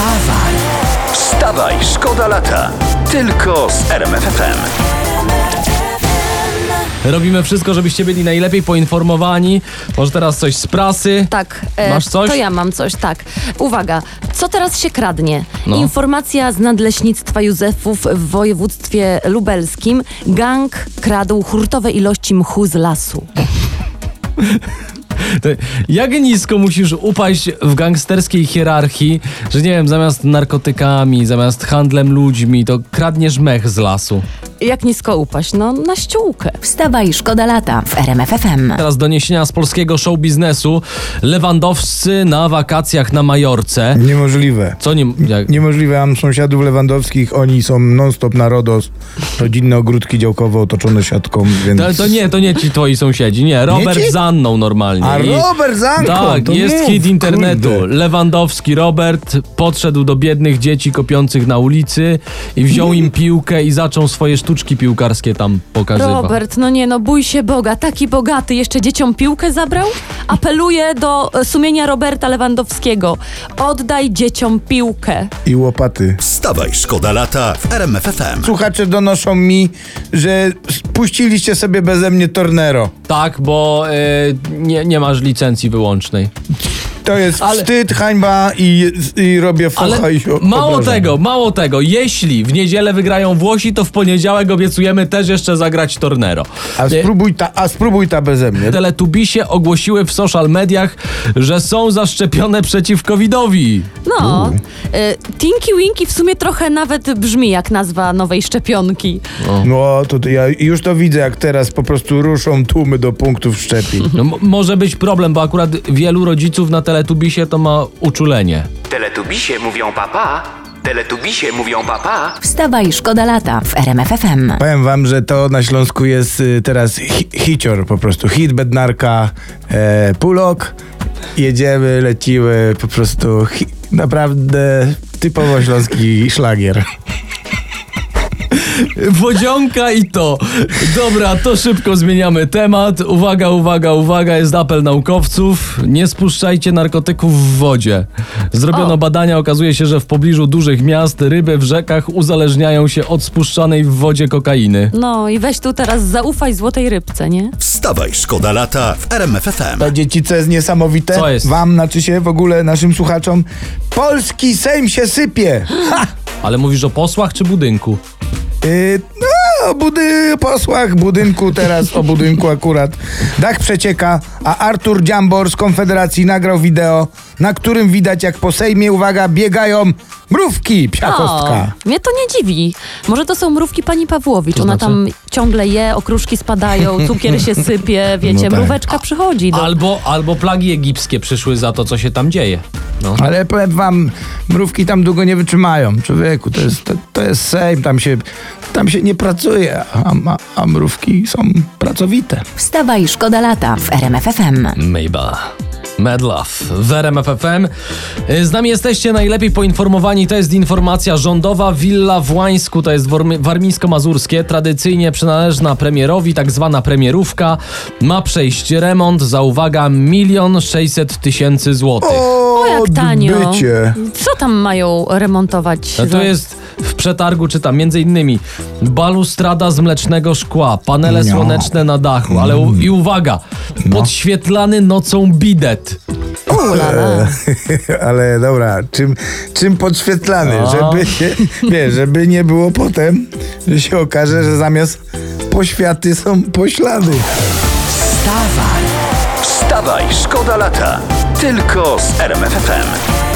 Wstawaj! Wstawaj, szkoda lata. Tylko z RMFFM. Robimy wszystko, żebyście byli najlepiej poinformowani. Może teraz coś z prasy. Tak. e, Masz coś? To ja mam coś, tak. Uwaga, co teraz się kradnie? No. Informacja z nadleśnictwa Józefów w województwie lubelskim. Gang kradł hurtowe ilości mchu z lasu. Jak nisko musisz upaść w gangsterskiej hierarchii, że nie wiem, zamiast narkotykami, zamiast handlem ludźmi, to kradniesz mech z lasu. Jak nisko upaść? No, na ściółkę. Wstawaj, szkoda lata w RMFFM. Teraz doniesienia z polskiego show biznesu. Lewandowscy na wakacjach na Majorce. Niemożliwe. Co nie... Jak, Niemożliwe, mam sąsiadów lewandowskich, oni są non-stop na RODOS, rodzinne ogródki działkowe otoczone siatką, więc... to, to nie, to nie ci twoi sąsiedzi, nie. Robert ci? z Anną normalnie. A I- Robert Zanko, Tak, to jest mów, hit internetu. kurde. Lewandowski Robert podszedł do biednych dzieci kopiących na ulicy i wziął im piłkę i zaczął swoje sztuczki piłkarskie tam pokazywać. Robert, no nie, no bój się Boga, taki bogaty, jeszcze dzieciom piłkę zabrał? Apeluję do e, sumienia Roberta Lewandowskiego. Oddaj dzieciom piłkę. I łopaty. Wstawaj, szkoda lata w RMFFM. Słuchacze donoszą mi, że puściliście sobie beze mnie Tornero. Tak, bo y, nie, nie masz licencji wyłącznej. To jest Ale- wstyd, hańba i, i robię focha i się mało obrażam. tego, mało tego. Jeśli w niedzielę wygrają Włosi, to w poniedziałek obiecujemy też jeszcze zagrać Tornero. A spróbuj ta, a spróbuj ta beze mnie. Teletubisie ogłosiły w social mediach, że są zaszczepione przeciw covidowi. No, e, Tinky Winky w sumie trochę nawet brzmi jak nazwa nowej szczepionki. No, to, to ja już to widzę, jak teraz po prostu ruszą tłumy do punktów szczepień. No, może być problem, bo akurat wielu rodziców na Teletubisie to ma uczulenie. Teletubisie mówią papa. Teletubisie mówią papa. Wstawaj, szkoda lata w RMFFM. Powiem wam, że to na Śląsku jest y, teraz hi hicior po prostu. Hit, bednarka, e, pulok. Jedziemy, lecimy, po prostu hi, naprawdę typowo śląski szlagier. Wodzionka i to. Dobra, to szybko zmieniamy temat. Uwaga, uwaga, uwaga, jest apel naukowców. Nie spuszczajcie narkotyków w wodzie. Zrobiono O. badania, okazuje się, że w pobliżu dużych miast ryby w rzekach uzależniają się od spuszczanej w wodzie kokainy. No i weź tu teraz zaufaj złotej rybce, nie? Wstawaj, szkoda lata w RMFFM. To dzieci, co jest niesamowite, Co jest? wam, znaczy się w ogóle naszym słuchaczom, polski Sejm się sypie. Ha! Ale mówisz o posłach czy budynku? Yy, no, o budy, posłach budynku teraz, o budynku akurat. Dach przecieka, a Artur Dziambor z Konfederacji nagrał wideo, na którym widać jak po Sejmie, uwaga, biegają mrówki, psia kostka. O, mnie to nie dziwi. Może to są mrówki pani Pawłowicz. To Ona znaczy? tam ciągle je, okruszki spadają, cukier się sypie, wiecie, No tak. mróweczka przychodzi do... Albo, albo plagi egipskie przyszły za to, co się tam dzieje. No. Ale powiem wam, mrówki tam długo nie wytrzymają. Człowieku, to jest, to, to jest Sejm, tam się, tam się nie pracuje, a, a, a mrówki są pracowite. Wstawaj, szkoda lata w RMFFM. Mabel. Mad Love w RMF FM. Z nami jesteście najlepiej poinformowani. To jest informacja rządowa. Willa w Łańsku, to jest warmińsko-mazurskie, tradycyjnie przynależna premierowi, tak zwana premierówka. Ma przejść remont za, uwaga, milion sześćset tysięcy złotych. O, jak tanio. Bycie. Co tam mają remontować? No to jest w przetargu, czytam, między innymi balustrada z mlecznego szkła, panele No. słoneczne na dachu, ale u, i uwaga, podświetlany nocą bidet. Ulala. Ale dobra, czym, czym podświetlany, A. żeby się, wiesz, żeby nie było potem, że się okaże, że zamiast poświaty są poślady. Wstawaj, wstawaj, szkoda lata. Tylko z RMFFM.